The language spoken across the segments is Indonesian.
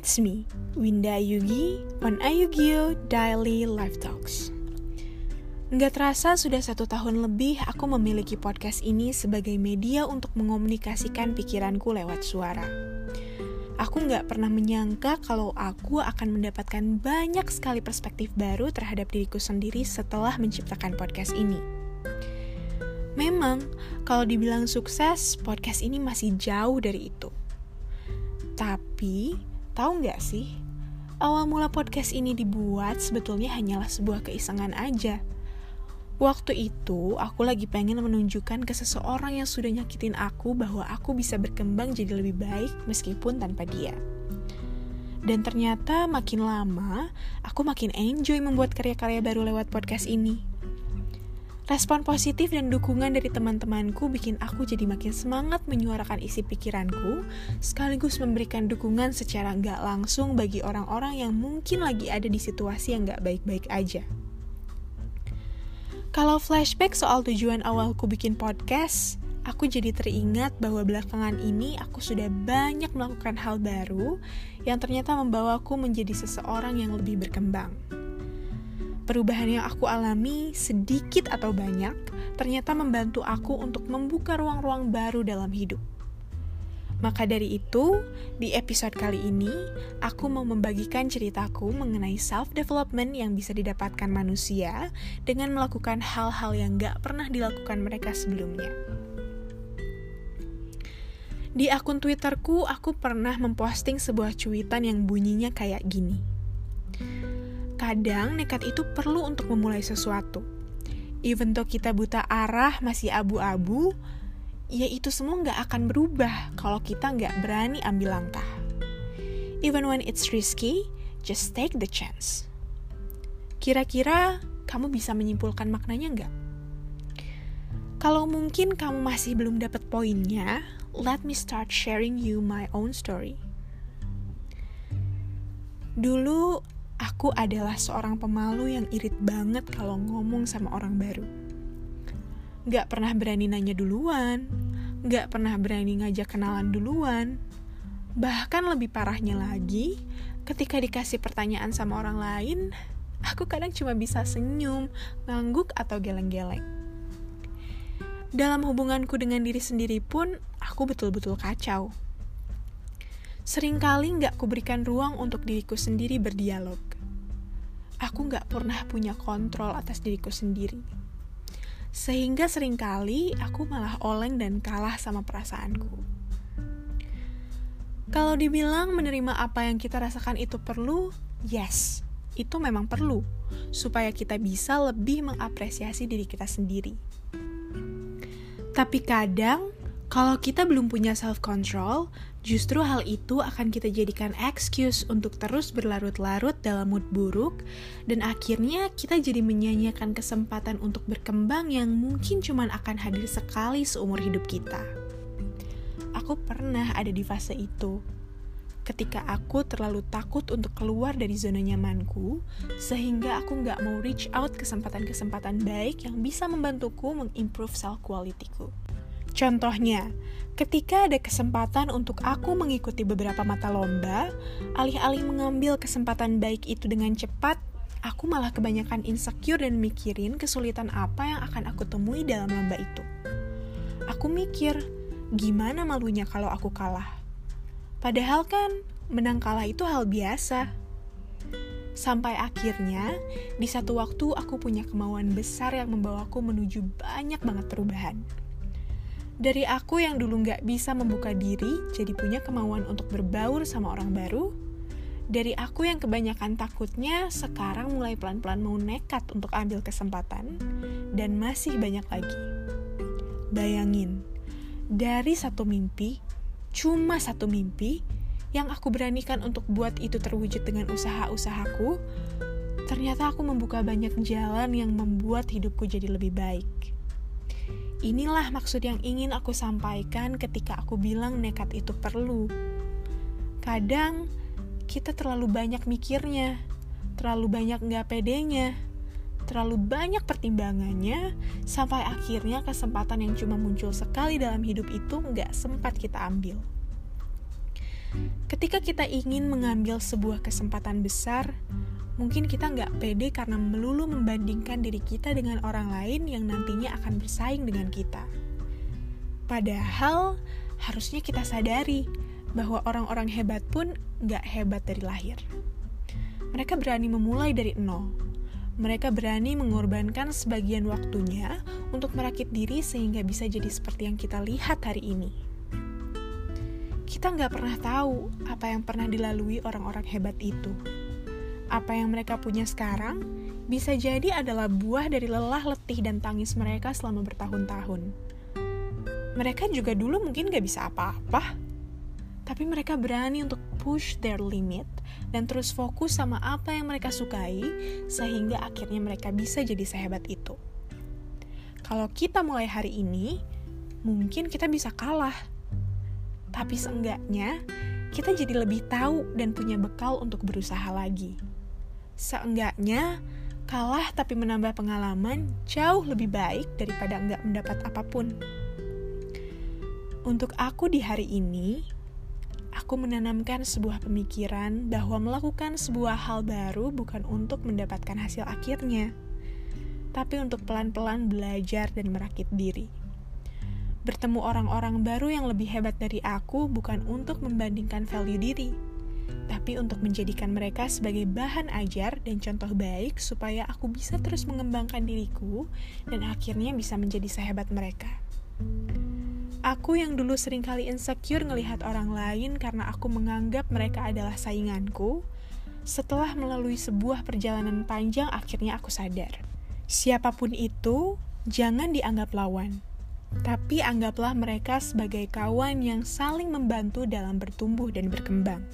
it's me, Winda Ayugi, on Ayugio Daily Life Talks. Nggak terasa sudah satu tahun lebih aku memiliki podcast ini sebagai media untuk mengomunikasikan pikiranku lewat suara. Aku nggak pernah menyangka kalau aku akan mendapatkan banyak sekali perspektif baru terhadap diriku sendiri setelah menciptakan podcast ini. Memang, kalau dibilang sukses, podcast ini masih jauh dari itu. Tapi, tahu nggak sih, awal mula podcast ini dibuat sebetulnya hanyalah sebuah keisengan aja. Waktu itu, aku lagi pengen menunjukkan ke seseorang yang sudah nyakitin aku bahwa aku bisa berkembang jadi lebih baik meskipun tanpa dia. Dan ternyata makin lama, aku makin enjoy membuat karya-karya baru lewat podcast ini. Respon positif dan dukungan dari teman-temanku bikin aku jadi makin semangat menyuarakan isi pikiranku, sekaligus memberikan dukungan secara nggak langsung bagi orang-orang yang mungkin lagi ada di situasi yang nggak baik-baik aja. Kalau flashback soal tujuan awalku bikin podcast, aku jadi teringat bahwa belakangan ini aku sudah banyak melakukan hal baru yang ternyata membawaku menjadi seseorang yang lebih berkembang perubahan yang aku alami, sedikit atau banyak, ternyata membantu aku untuk membuka ruang-ruang baru dalam hidup. Maka dari itu, di episode kali ini, aku mau membagikan ceritaku mengenai self-development yang bisa didapatkan manusia dengan melakukan hal-hal yang gak pernah dilakukan mereka sebelumnya. Di akun Twitterku, aku pernah memposting sebuah cuitan yang bunyinya kayak gini. Kadang nekat itu perlu untuk memulai sesuatu. Even though kita buta arah masih abu-abu, ya itu semua nggak akan berubah kalau kita nggak berani ambil langkah. Even when it's risky, just take the chance. Kira-kira kamu bisa menyimpulkan maknanya nggak? Kalau mungkin kamu masih belum dapat poinnya, let me start sharing you my own story. Dulu Aku adalah seorang pemalu yang irit banget kalau ngomong sama orang baru. Gak pernah berani nanya duluan, gak pernah berani ngajak kenalan duluan. Bahkan lebih parahnya lagi, ketika dikasih pertanyaan sama orang lain, aku kadang cuma bisa senyum, ngangguk, atau geleng-geleng. Dalam hubunganku dengan diri sendiri pun, aku betul-betul kacau. Seringkali nggak kuberikan ruang untuk diriku sendiri berdialog aku nggak pernah punya kontrol atas diriku sendiri. Sehingga sering kali aku malah oleng dan kalah sama perasaanku. Kalau dibilang menerima apa yang kita rasakan itu perlu, yes, itu memang perlu, supaya kita bisa lebih mengapresiasi diri kita sendiri. Tapi kadang, kalau kita belum punya self-control, Justru hal itu akan kita jadikan excuse untuk terus berlarut-larut dalam mood buruk dan akhirnya kita jadi menyanyiakan kesempatan untuk berkembang yang mungkin cuma akan hadir sekali seumur hidup kita. Aku pernah ada di fase itu. Ketika aku terlalu takut untuk keluar dari zona nyamanku, sehingga aku nggak mau reach out kesempatan-kesempatan baik yang bisa membantuku mengimprove self qualityku. Contohnya, ketika ada kesempatan untuk aku mengikuti beberapa mata lomba, alih-alih mengambil kesempatan baik itu dengan cepat, aku malah kebanyakan insecure dan mikirin kesulitan apa yang akan aku temui dalam lomba itu. Aku mikir, gimana malunya kalau aku kalah? Padahal kan, menang kalah itu hal biasa. Sampai akhirnya, di satu waktu aku punya kemauan besar yang membawaku menuju banyak banget perubahan. Dari aku yang dulu nggak bisa membuka diri, jadi punya kemauan untuk berbaur sama orang baru. Dari aku yang kebanyakan takutnya, sekarang mulai pelan-pelan mau nekat untuk ambil kesempatan. Dan masih banyak lagi. Bayangin, dari satu mimpi, cuma satu mimpi, yang aku beranikan untuk buat itu terwujud dengan usaha-usahaku, ternyata aku membuka banyak jalan yang membuat hidupku jadi lebih baik. Inilah maksud yang ingin aku sampaikan ketika aku bilang nekat itu perlu. Kadang kita terlalu banyak mikirnya, terlalu banyak nggak pedenya, terlalu banyak pertimbangannya, sampai akhirnya kesempatan yang cuma muncul sekali dalam hidup itu nggak sempat kita ambil. Ketika kita ingin mengambil sebuah kesempatan besar, mungkin kita nggak pede karena melulu membandingkan diri kita dengan orang lain yang nantinya akan bersaing dengan kita. Padahal, harusnya kita sadari bahwa orang-orang hebat pun nggak hebat dari lahir. Mereka berani memulai dari nol. Mereka berani mengorbankan sebagian waktunya untuk merakit diri sehingga bisa jadi seperti yang kita lihat hari ini kita nggak pernah tahu apa yang pernah dilalui orang-orang hebat itu. Apa yang mereka punya sekarang bisa jadi adalah buah dari lelah letih dan tangis mereka selama bertahun-tahun. Mereka juga dulu mungkin gak bisa apa-apa, tapi mereka berani untuk push their limit dan terus fokus sama apa yang mereka sukai, sehingga akhirnya mereka bisa jadi sehebat itu. Kalau kita mulai hari ini, mungkin kita bisa kalah tapi seenggaknya kita jadi lebih tahu dan punya bekal untuk berusaha lagi. Seenggaknya, kalah tapi menambah pengalaman jauh lebih baik daripada enggak mendapat apa pun. Untuk aku di hari ini, aku menanamkan sebuah pemikiran bahwa melakukan sebuah hal baru bukan untuk mendapatkan hasil akhirnya, tapi untuk pelan-pelan belajar dan merakit diri bertemu orang-orang baru yang lebih hebat dari aku bukan untuk membandingkan value diri, tapi untuk menjadikan mereka sebagai bahan ajar dan contoh baik supaya aku bisa terus mengembangkan diriku dan akhirnya bisa menjadi sehebat mereka. Aku yang dulu sering kali insecure ngelihat orang lain karena aku menganggap mereka adalah sainganku, setelah melalui sebuah perjalanan panjang akhirnya aku sadar. Siapa pun itu, jangan dianggap lawan tapi anggaplah mereka sebagai kawan yang saling membantu dalam bertumbuh dan berkembang.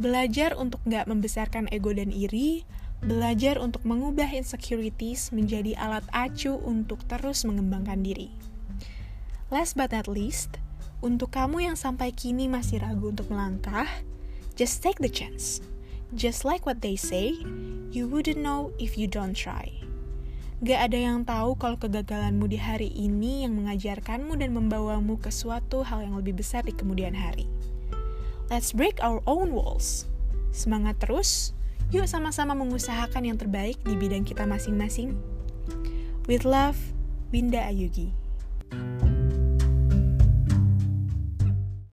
Belajar untuk gak membesarkan ego dan iri, belajar untuk mengubah insecurities menjadi alat acu untuk terus mengembangkan diri. Last but not least, untuk kamu yang sampai kini masih ragu untuk melangkah, just take the chance. Just like what they say, you wouldn't know if you don't try. Gak ada yang tahu kalau kegagalanmu di hari ini yang mengajarkanmu dan membawamu ke suatu hal yang lebih besar di kemudian hari. Let's break our own walls. Semangat terus, yuk sama-sama mengusahakan yang terbaik di bidang kita masing-masing. With love, Winda Ayugi.